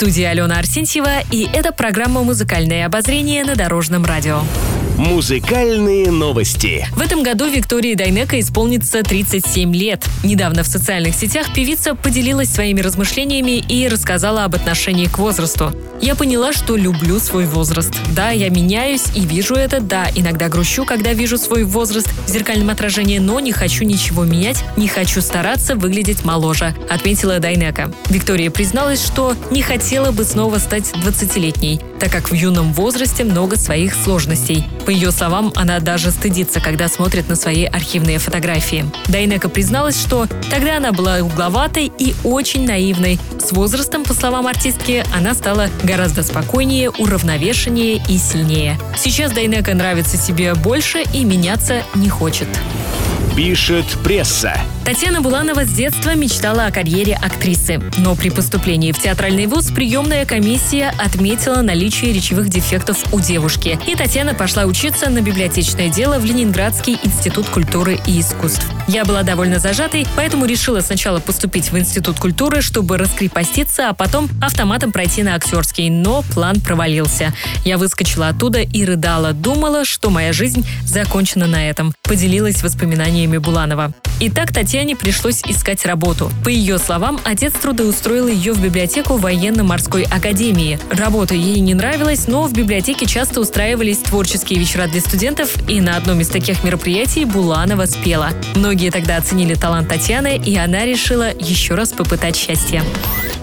Студии Алена Арсентьева, и это программа «Музыкальное обозрение» на Дорожном радио. Музыкальные новости. В этом году Виктории Дайнеко исполнится 37 лет. Недавно в социальных сетях певица поделилась своими размышлениями и рассказала об отношении к возрасту. Я поняла, что люблю свой возраст. Да, я меняюсь и вижу это, да, иногда грущу, когда вижу свой возраст в зеркальном отражении, но не хочу ничего менять, не хочу стараться выглядеть моложе, отметила Дайнека. Виктория призналась, что не хотела бы снова стать 20-летней, так как в юном возрасте много своих сложностей. По ее словам, она даже стыдится, когда смотрит на свои архивные фотографии. Дайнека призналась, что тогда она была угловатой и очень наивной. С возрастом, по словам артистки, она стала гораздо спокойнее, уравновешеннее и сильнее. Сейчас Дайнека нравится себе больше и меняться не хочет. Пишет пресса. Татьяна Буланова с детства мечтала о карьере актрисы. Но при поступлении в театральный вуз приемная комиссия отметила наличие речевых дефектов у девушки. И Татьяна пошла учиться на библиотечное дело в Ленинградский институт культуры и искусств. Я была довольно зажатой, поэтому решила сначала поступить в институт культуры, чтобы раскрепоститься, а потом автоматом пройти на актерский. Но план провалился. Я выскочила оттуда и рыдала. Думала, что моя жизнь закончена на этом. Поделилась воспоминаниями Буланова. И так Татьяне пришлось искать работу. По ее словам, отец трудоустроил ее в библиотеку военно-морской академии. Работа ей не нравилась, но в библиотеке часто устраивались творческие вечера для студентов, и на одном из таких мероприятий Буланова спела. Многие тогда оценили талант Татьяны, и она решила еще раз попытать счастье.